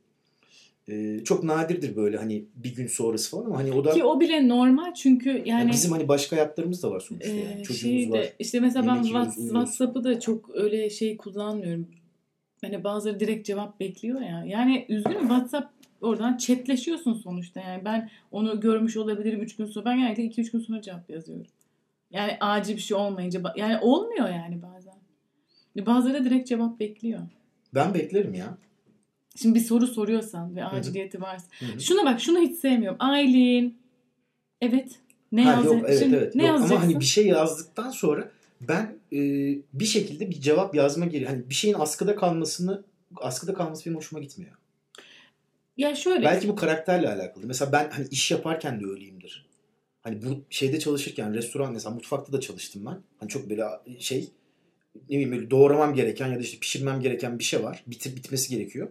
E, çok nadirdir böyle hani bir gün sonrası falan ama hani o da Ki o bile normal çünkü yani ya bizim hani başka hayatlarımız da var sonuçta Ee, yani. Çocuğumuz şey var. işte mesela ben yiyoruz. WhatsApp'ı da çok öyle şey kullanmıyorum. Hani bazıları direkt cevap bekliyor ya. Yani üzgünüm WhatsApp oradan chatleşiyorsun sonuçta. Yani ben onu görmüş olabilirim 3 gün sonra. Ben genellikle 2-3 gün sonra cevap yazıyorum. Yani acil bir şey olmayınca. Yani olmuyor yani bazen. Bazıları direkt cevap bekliyor. Ben beklerim ya. Şimdi bir soru soruyorsan ve aciliyeti varsa. Şuna bak şunu hiç sevmiyorum. Aylin. Evet. Ne Ha, yok evet Şimdi evet. Ne Yok, yazacaksın? ama hani bir şey yazdıktan sonra ben e, bir şekilde bir cevap yazma gereği. Hani bir şeyin askıda kalmasını askıda kalması benim hoşuma gitmiyor. Ya şöyle. Belki bu karakterle alakalı. Mesela ben hani iş yaparken de öyleyimdir. Hani bu şeyde çalışırken restoran mesela mutfakta da çalıştım ben. Hani çok böyle şey ne bileyim böyle doğramam gereken ya da işte pişirmem gereken bir şey var. Bitir, bitmesi gerekiyor.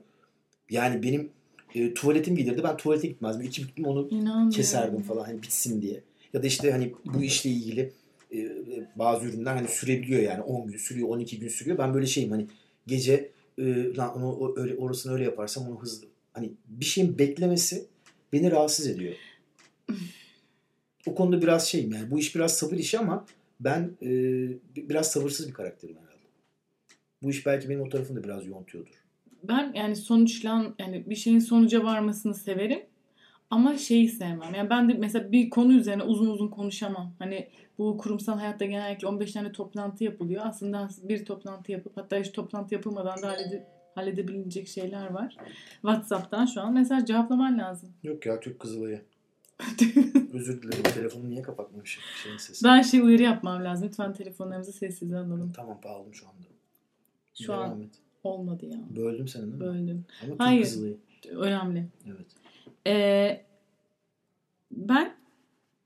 Yani benim e, tuvaletim gelirdi. Ben tuvalete gitmezdim. İki büktüm onu keserdim falan hani bitsin diye. Ya da işte hani bu işle ilgili e, bazı ürünler hani sürebiliyor yani 10 gün sürüyor 12 gün sürüyor. Ben böyle şeyim hani gece e, lan onu öyle orasını öyle yaparsam onu hızlı hani bir şeyin beklemesi beni rahatsız ediyor. o konuda biraz şeyim yani bu iş biraz sabır işi ama ben e, bi- biraz sabırsız bir karakterim herhalde. Bu iş belki benim o tarafını da biraz yontuyordur. Ben yani sonuçlan yani bir şeyin sonuca varmasını severim. Ama şeyi sevmem. Yani ben de mesela bir konu üzerine uzun uzun konuşamam. Hani bu kurumsal hayatta genellikle 15 tane toplantı yapılıyor. Aslında bir toplantı yapıp hatta hiç toplantı yapılmadan da hallede, halledebilecek şeyler var. WhatsApp'tan şu an mesaj cevaplaman lazım. Yok ya Türk Kızılay'ı. Özür dilerim telefonu niye kapatmamışım şeyin sesi. ben şey uyarı yapmam lazım. Lütfen telefonlarımızı sessize alalım. Tamam aldım şu anda. Şu Devam an et. olmadı ya. Böldüm seni değil mi? Böldüm. Ama Türk Hayır. Kızılay'ı. Önemli. Evet. Ee, ben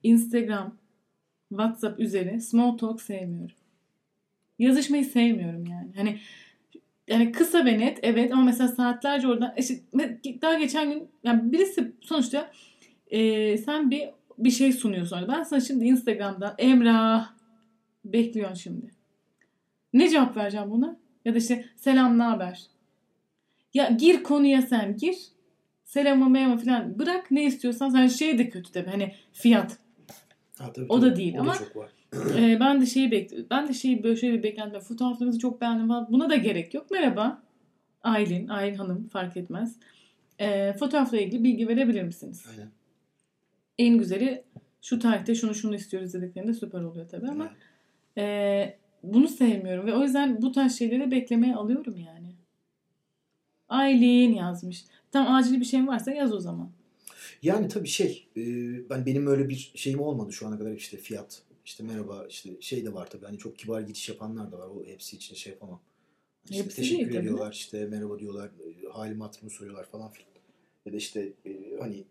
Instagram, WhatsApp üzeri small talk sevmiyorum. Yazışmayı sevmiyorum yani. Hani yani kısa ve net evet ama mesela saatlerce oradan işte daha geçen gün yani birisi sonuçta e, sen bir bir şey sunuyorsun orada. Ben sana şimdi Instagram'dan Emrah bekliyorsun şimdi. Ne cevap vereceğim buna? Ya da işte selam ne haber? Ya gir konuya sen gir. Selamı meyve falan bırak ne istiyorsan sen şey de kötü tabii hani fiyat. Ha, tabii, O tabii. da değil o ama- Da çok var. Ee, ben de şeyi bekliyorum. Ben de şeyi böyle şöyle bir beklentim. Fotoğraflarınızı çok beğendim falan. Buna da gerek yok. Merhaba. Aylin, Aylin Hanım fark etmez. Ee, fotoğrafla ilgili bilgi verebilir misiniz? Aynen. En güzeli şu tarihte şunu şunu istiyoruz dediklerinde süper oluyor tabii ama ee, bunu sevmiyorum ve o yüzden bu tarz şeyleri beklemeye alıyorum yani. Aylin yazmış. Tam acil bir şeyin varsa yaz o zaman. Yani tabii şey e, ben benim öyle bir şeyim olmadı şu ana kadar işte fiyat işte merhaba işte şey de var tabii hani çok kibar giriş yapanlar da var o hepsi için şey yapamam. İşte Hepsi teşekkür değil tabii. ediyorlar işte merhaba diyorlar halim hatırımı soruyorlar falan filan. Ya da işte e, hani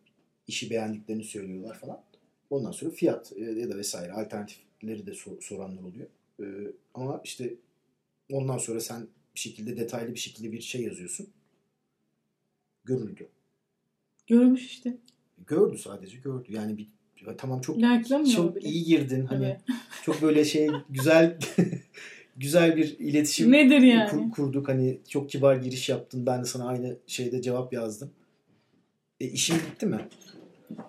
işi beğendiklerini söylüyorlar falan. Ondan sonra fiyat e, ya da vesaire alternatifleri de sor- soranlar oluyor. E, ama işte ondan sonra sen bir şekilde detaylı bir şekilde bir şey yazıyorsun. Görüldü. Görmüş işte. Gördü sadece gördü. Yani bir tamam çok çok bile. iyi girdin hani Evet. çok böyle şey güzel güzel bir iletişim Nedir kur- yani? kurduk hani çok kibar giriş yaptın ben de sana aynı şeyde cevap yazdım. E işin bitti mi?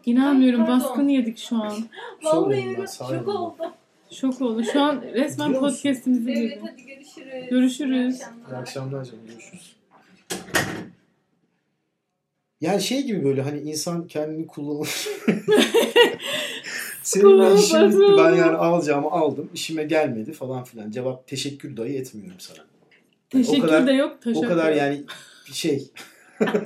İnanmıyorum Ay, baskını yedik şu an. Vallahi ben, şok oldu. Şok oldu. Şu an resmen Biliyor podcast'imizi Evet hadi görüşürüz. Görüşürüz. İyi akşamlar. İyi akşamlar canım görüşürüz. Yani şey gibi böyle hani insan kendini kullanır. Senin Kullanıp işin bitti. atıyor. Ben yani alacağımı aldım. işime gelmedi falan filan. Cevap teşekkür dahi etmiyorum sana. Teşekkür kadar- de yok. O Teşekkür kadar yani şey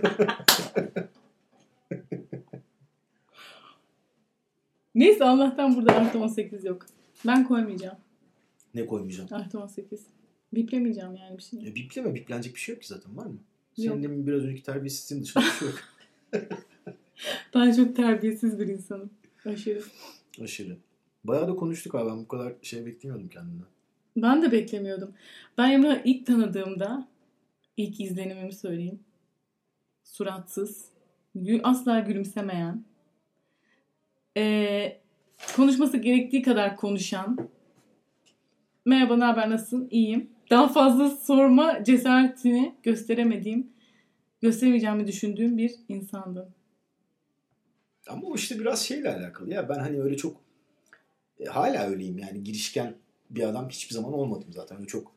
Neyse Allah'tan burada artı 18 yok. Ben koymayacağım. ne koymayacağım. Artı 18. Biplemeyeceğim yani bir şey. Ya bipleme biplenecek bir şey yok ki zaten var mı? Senin demin biraz önceki terbiyesizliğin dışında bir şey yok. Ben çok terbiyesiz bir insanım. Aşırı. Aşırı. Bayağı da konuştuk abi ben bu kadar şey beklemiyordum kendimden. Ben de beklemiyordum. Ben Emrah'ı ilk tanıdığımda ilk izlenimimi söyleyeyim. Suratsız, asla gülümsemeyen, ee, konuşması gerektiği kadar konuşan, merhaba ne haber nasılsın, iyiyim. Daha fazla sorma cesaretini gösteremediğim, gösteremeyeceğimi düşündüğüm bir insandı. Ama o işte biraz şeyle alakalı ya. Ben hani öyle çok e, hala öyleyim yani girişken bir adam hiçbir zaman olmadım zaten. Öyle çok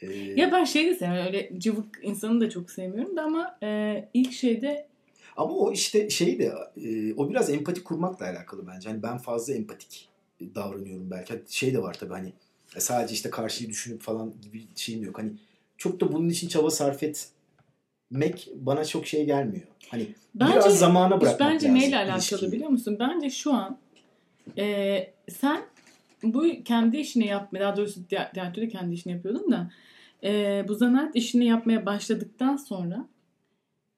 e, Ya ben şey de sevmiyorum, öyle cıvık insanı da çok sevmiyorum da ama ee, ilk şeyde Ama o işte şey de e, o biraz empati kurmakla alakalı bence. Hani ben fazla empatik e, davranıyorum belki. Hani Şey de var tabii hani e, sadece işte karşıyı düşünüp falan gibi şeyim yok. Hani çok da bunun için çaba sarf etmek bana çok şey gelmiyor. Hani Bence- biraz zamana bırakmak bence lazım neyle alakalı ilişkiyi. biliyor musun? Bence şu an e, sen bu kendi işini yapmaya daha doğrusu diğer, diğer türlü kendi işini yapıyordum da e, bu zanaat işini yapmaya başladıktan sonra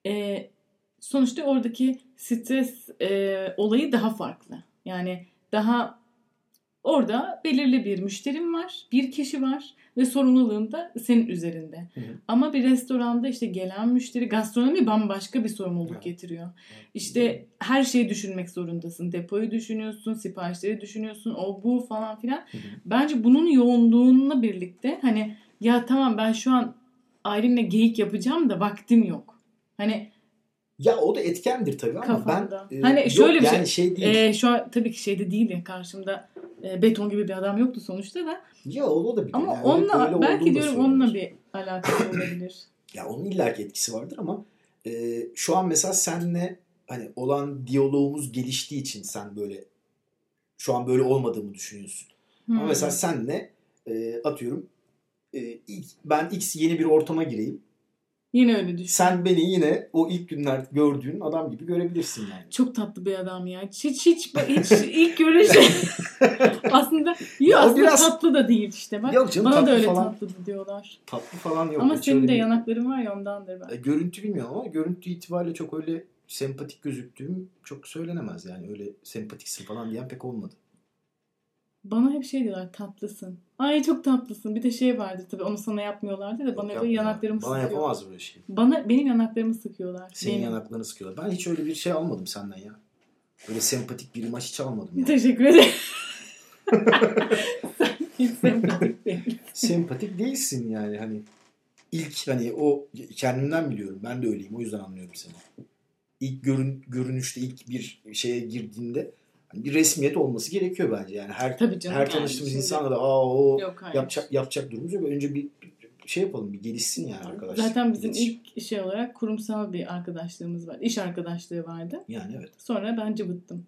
e, sonuçta oradaki stres e, olayı daha farklı. Yani daha orada belirli bir müşterim var, bir kişi var ve sorumluluğun da senin üzerinde. Hı hı. Ama bir restoranda işte gelen müşteri gastronomi bambaşka bir sorumluluk Evet. getiriyor. İşte her şeyi düşünmek zorundasın. Depoyu düşünüyorsun, siparişleri düşünüyorsun, o bu falan filan. Hı hı. Bence bunun yoğunluğunla birlikte hani ya tamam ben şu an ailemle geyik yapacağım da vaktim yok. Hani Ya o da etkendir tabii ama ben e, Hani yok şöyle bir yani şey, değil. e, şu an tabii ki şeyde değil ya karşımda e, beton gibi bir adam yoktu sonuçta da. ya o da bir Ama yani onunla belki diyorum onunla bir alakası olabilir. Ya onun illaki etkisi vardır ama e, şu an mesela senle hani olan diyalogumuz geliştiği için sen böyle şu an böyle olmadığımı düşünüyorsun. Ama Hmm. mesela senle e, atıyorum e, ilk, ben X yeni bir ortama gireyim. Yine öyle düşün. Sen beni yine o ilk günler gördüğün adam gibi görebilirsin yani. Çok tatlı bir adam ya. Hiç hiç hiç, hiç ilk görüş aslında Ya aslında biraz- tatlı da değil işte bak. Yok canım, Bana da öyle falan. tatlı diyorlar. Tatlı falan yok. Ama senin de bir- yanakların var ya ondandır E, ben. görüntü bilmiyorum ama görüntü itibariyle çok öyle sempatik gözüktüğüm çok söylenemez yani. Öyle sempatiksin falan diyen pek olmadı. Bana hep şey diyorlar tatlısın. Ay çok tatlısın. Bir de şey vardı tabii onu sana yapmıyorlardı da bana Yok, böyle yanaklarımı Bana sıkıyor. yapamaz böyle şey. Bana benim yanaklarımı sıkıyorlar. Senin benim. yanaklarını sıkıyorlar. Ben hiç öyle bir şey almadım senden ya. Öyle sempatik bir imaj hiç almadım ya. Teşekkür ederim. Sen hiç sempatik değil. sempatik değilsin yani hani ilk hani o kendimden biliyorum. Ben de öyleyim. O yüzden anlıyorum seni. İlk görün, görünüşte ilk bir şeye girdiğinde bir resmiyet olması gerekiyor bence. Yani her Tabii canım her yani tanıştığımız şimdi- insanla da aa o Yok hayır. yapacak yapacak durumumuz yok. Önce bir bir şey yapalım, bir gelişsin yani arkadaşlar. Zaten bizim İletişim. ilk şey olarak kurumsal bir arkadaşlığımız var. İş arkadaşlığı vardı. yani evet. Sonra ben cıvıttım.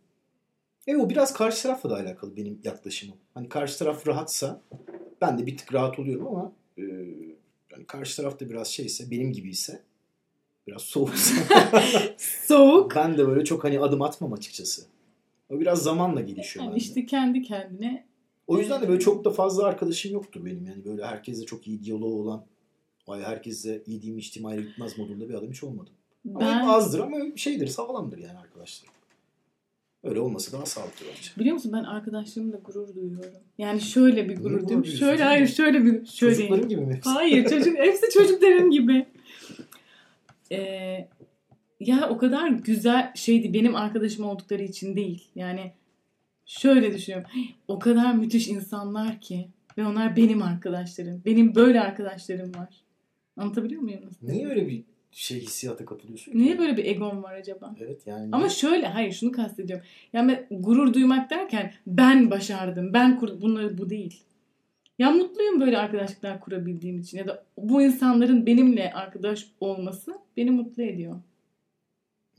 E o biraz karşı tarafla da alakalı benim yaklaşımım. Hani karşı taraf rahatsa ben de bir tık rahat oluyorum ama e, hani karşı taraf da biraz şeyse benim gibiyse biraz soğuksa Soğuk. ben de böyle çok hani adım atmam açıkçası. O biraz zamanla gelişiyor Yani bende. işte kendi kendine O yüzden de böyle çok da fazla arkadaşım yoktur benim. Yani böyle herkesle çok iyi diyaloğu olan Vay herkesle yediğim içtiğim ayrı gitmez modunda bir adam hiç olmadım. Ama ben hep azdır ama şeydir sağlamdır yani arkadaşlar. Öyle olması daha sağlıklı bence. biliyor musun ben arkadaşlarımla gurur duyuyorum. Yani şöyle bir gurur duyuyorum. Şöyle hayır şöyle bir şöyle. Çocukların gibi mi? Hayır çocuk hepsi çocuklarım gibi. Ee, ya o kadar güzel şeydi benim arkadaşım oldukları için değil. Yani şöyle düşünüyorum. O kadar müthiş insanlar ki ve onlar benim arkadaşlarım. Benim böyle arkadaşlarım var. Anlatabiliyor muyum? Niye öyle bir şey hissiyata kapılıyorsun? Niye böyle bir egom var acaba? Evet yani. Ama şöyle hayır şunu kastediyorum. Yani ben gurur duymak derken ben başardım. Ben kur bunları bu değil. Ya mutluyum böyle arkadaşlıklar kurabildiğim için ya da bu insanların benimle arkadaş olması beni mutlu ediyor.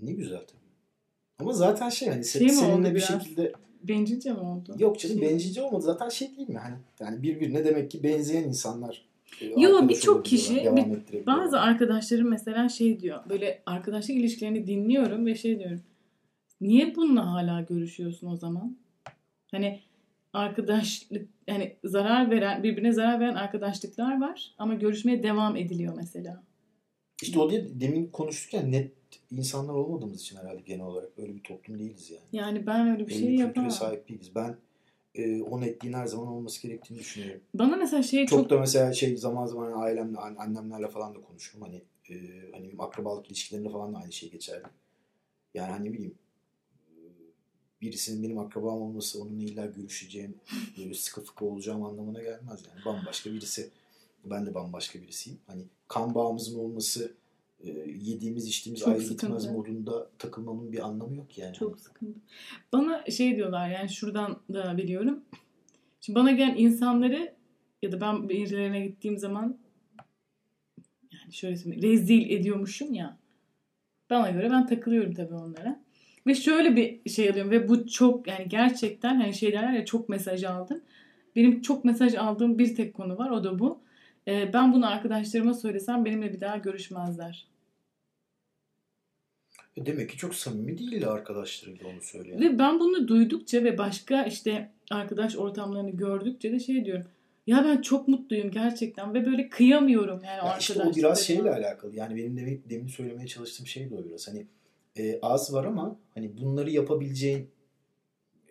Ne güzel tabii. Ama zaten şey hani Şey seninle bir biraz? şekilde Bencilce mi oldu? yok canım Şey- bencilce olmadı. Zaten şey değil mi? Hani yani birbirine demek ki benzeyen insanlar. e, Yo, birçok kişi, bir-. Bazı arkadaşlarım mesela şey diyor. Böyle arkadaşlık ilişkilerini dinliyorum ve şey diyorum. Niye bununla hala görüşüyorsun o zaman? Hani arkadaşlık yani zarar veren birbirine zarar veren arkadaşlıklar var ama görüşmeye devam ediliyor mesela. İşte o diye demin konuştuk ya net insanlar olmadığımız için herhalde genel olarak öyle bir toplum değiliz yani. Yani ben öyle bir Öyle şey yapamam. sahip değiliz. Ben e, o netliğin her zaman olması gerektiğini düşünüyorum. Bana mesela şey Çok, çok, da mesela şey zaman zaman ailemle, an- annemlerle falan da konuşurum. Hani e, hani akrabalık ilişkilerinde falan da aynı şey geçerli. Yani hani bileyim birisinin benim akrabam olması onunla illa görüşeceğim, böyle sıkı fıkı olacağım anlamına gelmez yani. Bambaşka birisi. Ben de bambaşka birisiyim. Hani kan bağımızın olması e, yediğimiz içtiğimiz Çok ayrı gitmez sıkıntı. modunda takılmamın bir anlamı yok yani. çok sıkıntı. Bana şey diyorlar yani şuradan da biliyorum. Şimdi bana gelen insanları ya da ben birilerine gittiğim zaman yani şöyle söyleyeyim rezil ediyormuşum ya. Bana göre ben takılıyorum tabii onlara. Ve şöyle bir şey alıyorum ve bu çok yani gerçekten hani şey derler ya çok mesaj aldım. Benim çok mesaj aldığım bir tek konu var o da bu. Ee, ben bunu arkadaşlarıma söylesem benimle bir daha görüşmezler. E demek ki çok samimi değildi arkadaşlarıyla onu söyleyen. Ve ben bunu duydukça ve başka işte arkadaş ortamlarını gördükçe de şey diyorum. Ya ben çok mutluyum gerçekten ve böyle kıyamıyorum yani Ya işte o biraz şeyle alakalı. Yani benim demin, demin söylemeye çalıştığım şey de o biraz. Hani e, az var ama hani bunları yapabileceğin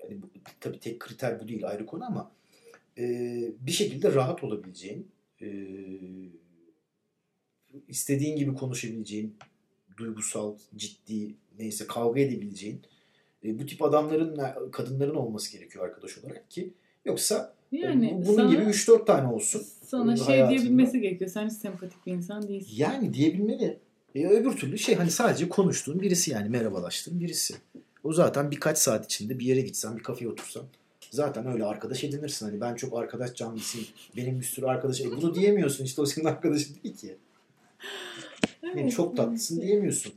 yani tabii tek kriter bu değil ayrı konu ama e, bir şekilde rahat olabileceğin e, istediğin gibi konuşabileceğin duygusal, ciddi neyse kavga edebileceğin e, bu tip adamların kadınların olması gerekiyor arkadaş olarak ki yoksa Yani bunun sana, gibi 3-4 tane olsun. sana e, şey hayatında. diyebilmesi gerekiyor. Sen hiç sempatik bir insan değilsin. Yani diyebilmeli. E, öbür türlü şey hani sadece konuştuğun birisi yani merhabalaştığın birisi. O zaten birkaç saat içinde bir yere gitsen, bir kafeye otursan zaten öyle arkadaş edinirsin. Hani ben çok arkadaş canlısıyım. Benim bir sürü arkadaş. E, bunu diyemiyorsun işte o senin arkadaşın değil ki. Yani çok tatlısın diyemiyorsun.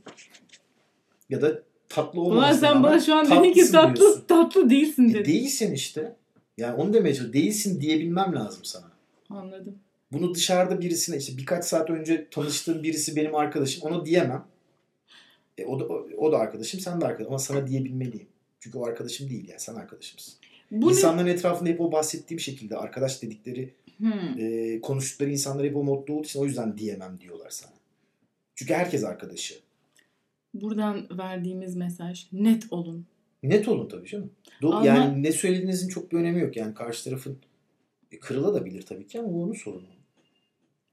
Ya da tatlı Ulan olmamasına sen bana şu an dedin ki tatlı, diyorsun. tatlı değilsin E, dedin. değilsin işte. Yani onu demeye çalışıyorum. Değilsin diyebilmem lazım sana. Anladım. Bunu dışarıda birisine işte birkaç saat önce tanıştığım birisi benim arkadaşım ona diyemem. E, o da o, da arkadaşım sen de arkadaşım ama sana diyebilmeliyim. Çünkü o arkadaşım değil yani sen arkadaşımsın. Bu ne- İnsanların etrafında hep o bahsettiğim şekilde arkadaş dedikleri Hmm. e, konuştukları insanlar hep o modda olduğu için o yüzden diyemem diyorlar sana. Çünkü herkes arkadaşı. Buradan verdiğimiz mesaj net olun. Net olun tabii canım. Do- Ama- Yani ne söylediğinizin çok bir önemi yok. Yani karşı tarafın e, kırılabilir tabii ki ama o onun sorunu.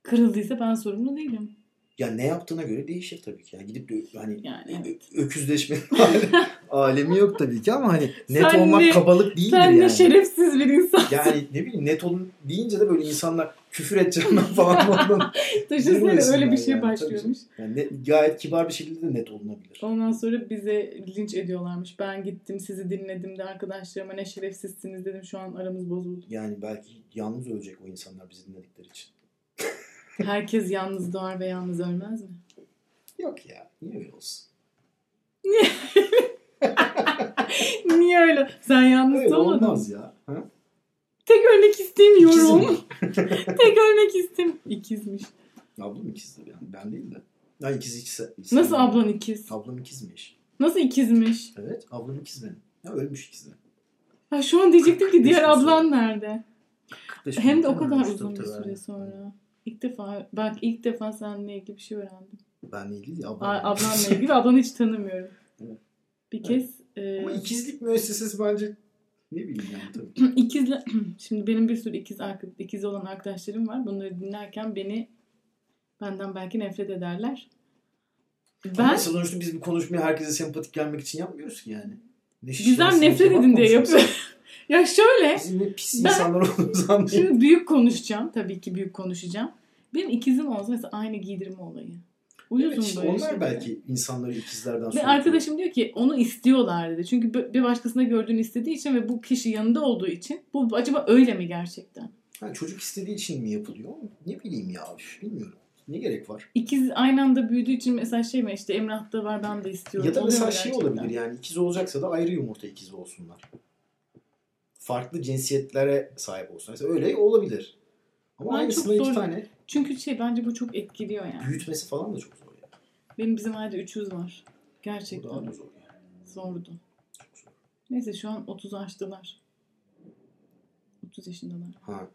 Kırıldıysa ben sorumlu değilim. Ya ne yaptığına göre değişir tabii ki. Yani gidip de hani Yani evet. öküzleşmenin alemi, yok tabii ki ama hani net Sen olmak ne- kabalık değildir Sen yani. ne şerefsiz bir insan. Yani ne bileyim net olun deyince de böyle insanlar küfür edeceğim ben falan. Düşünsene Girmesinler öyle bir şey yani, başlıyormuş. Yani ne- gayet kibar bir şekilde de net olunabilir. Ondan sonra bize linç ediyorlarmış. Ben gittim sizi dinledim de arkadaşlarıma ne şerefsizsiniz dedim. Şu an aramız bozuldu. Yani belki yalnız ölecek o insanlar bizi dinledikleri için. Herkes yalnız doğar ve yalnız ölmez mi? Yok ya niye öyle olsun? Niye öyle? Sen yalnız Öyle doğmadın. mı? olmaz ya. Ha? Tek ölmek istemiyorum. Tek ölmek istem. İkizmiş. Ablam ikizdir yani. Ben değil de. Ya ikiz hiç, se- hiç Nasıl ablan ikiz? Ablam ikizmiş. Nasıl ikizmiş? Evet ablam ikiz benim. Ya ölmüş ikiz de. Ha şu an diyecektim ki diğer 45 gün ablan nerede? 45 Hem de o kadar uzun bir süre sonra. İlk defa bak ilk defa seninle ilgili bir şey öğrendim. Benle ilgili değil ablam. Ablanla ilgili ablanı hiç tanımıyorum. Evet. Bir kez e, Ama ikizlik müessesesi bence ne bileyim yani tabii. ikizle şimdi benim bir sürü ikiz ikizi olan arkadaşlarım var. Bunları dinlerken beni benden belki nefret ederler. Ben... Ben sonuçta biz bir konuşmayı herkese sempatik gelmek için yapmıyoruz ki yani. Ne bizden nefret kebap edin diye yapıyorum. ya şöyle Bizim ne pis Ben- insanlar olduğumuzu anlayın. şimdi büyük konuşacağım. Tabii ki büyük konuşacağım. Benim ikizim olsa mesela aynı giydirme olayı. Uyuzum Evet, işte böyle onlar şeylere. belki insanları ikizlerden Ve soğutuyor. arkadaşım diyor ki onu istiyorlar dedi. Çünkü bir başkasında gördüğünü istediği için ve bu kişi yanında olduğu için bu acaba öyle mi gerçekten? Ha, çocuk istediği için mi yapılıyor? Ne bileyim ya bilmiyorum. Ne gerek var? İkiz aynı anda büyüdüğü için mesela şey mi işte Emrah'ta var ben de istiyorum. Ya da mesela şey gerçekten? olabilir yani ikiz olacaksa da ayrı yumurta ikizi olsunlar. Farklı cinsiyetlere sahip olsun. Mesela öyle olabilir. Ama Ben aynısında iki tane Çünkü şey bence bu çok etkiliyor yani. büyütmesi falan da çok zor yani. Benim bizim ailede 300 var. Bu Gerçekten daha da zor yani. zordu. Çok zor. Neyse şu an 30'u aştılar. 30 yaşındalar. Ha.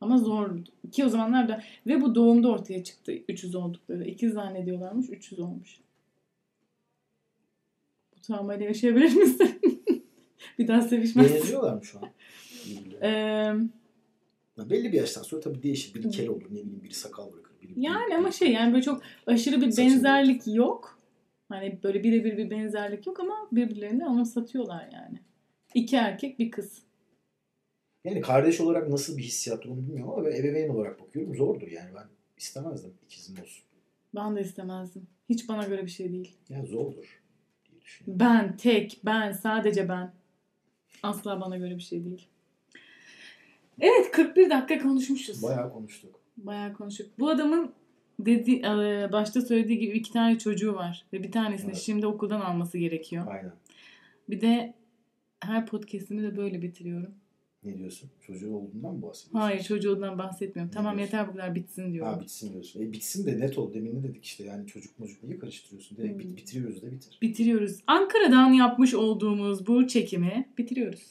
Ama zordu. Ki o zamanlar da ve bu doğumda ortaya çıktı 300 oldukları. İkiz zannediyorlarmış 300 olmuş. Bu travmayla yaşayabilir misin? bir daha sevişmez. Benziyorlar mı şu an? Ee, Ya belli bir yaştan sonra tabii değişir. Biri kel olur, ne bileyim biri sakal bırakır. Biri yani ama şey yani böyle çok aşırı bir benzerlik yok. Hani böyle birebir bir benzerlik yok ama birbirlerini anımsatıyorlar yani. İki erkek bir kız. Yani kardeş olarak nasıl bir hissiyat onu bilmiyorum ama ben ebeveyn olarak bakıyorum. Zordur yani ben istemezdim ikizim olsun. Ben de istemezdim. Hiç bana göre bir şey değil. Yani zordur diye düşünüyorum. Ben, tek, ben, sadece ben. Asla bana göre bir şey değil. Evet 41 dakika konuşmuşuz. Bayağı konuştuk. Bayağı konuştuk. Bu adamın dedi, e, başta söylediği gibi iki tane çocuğu var. Ve bir tanesini Evet. şimdi okuldan alması gerekiyor. Aynen. Bir de her podcast'imi de böyle bitiriyorum. Ne diyorsun? Çocuğun olduğundan mı bahsediyorsun? Hayır çocuğundan bahsetmiyorum. Ne Tamam diyorsun? yeter bu kadar bitsin diyorum. Ha bitsin diyorsun. E bitsin de net ol. Demin ne dedik işte yani çocuk mocuk niye karıştırıyorsun? Direkt Hmm. bit, bitiriyoruz da bitir. Bitiriyoruz. Ankara'dan yapmış olduğumuz bu çekimi bitiriyoruz.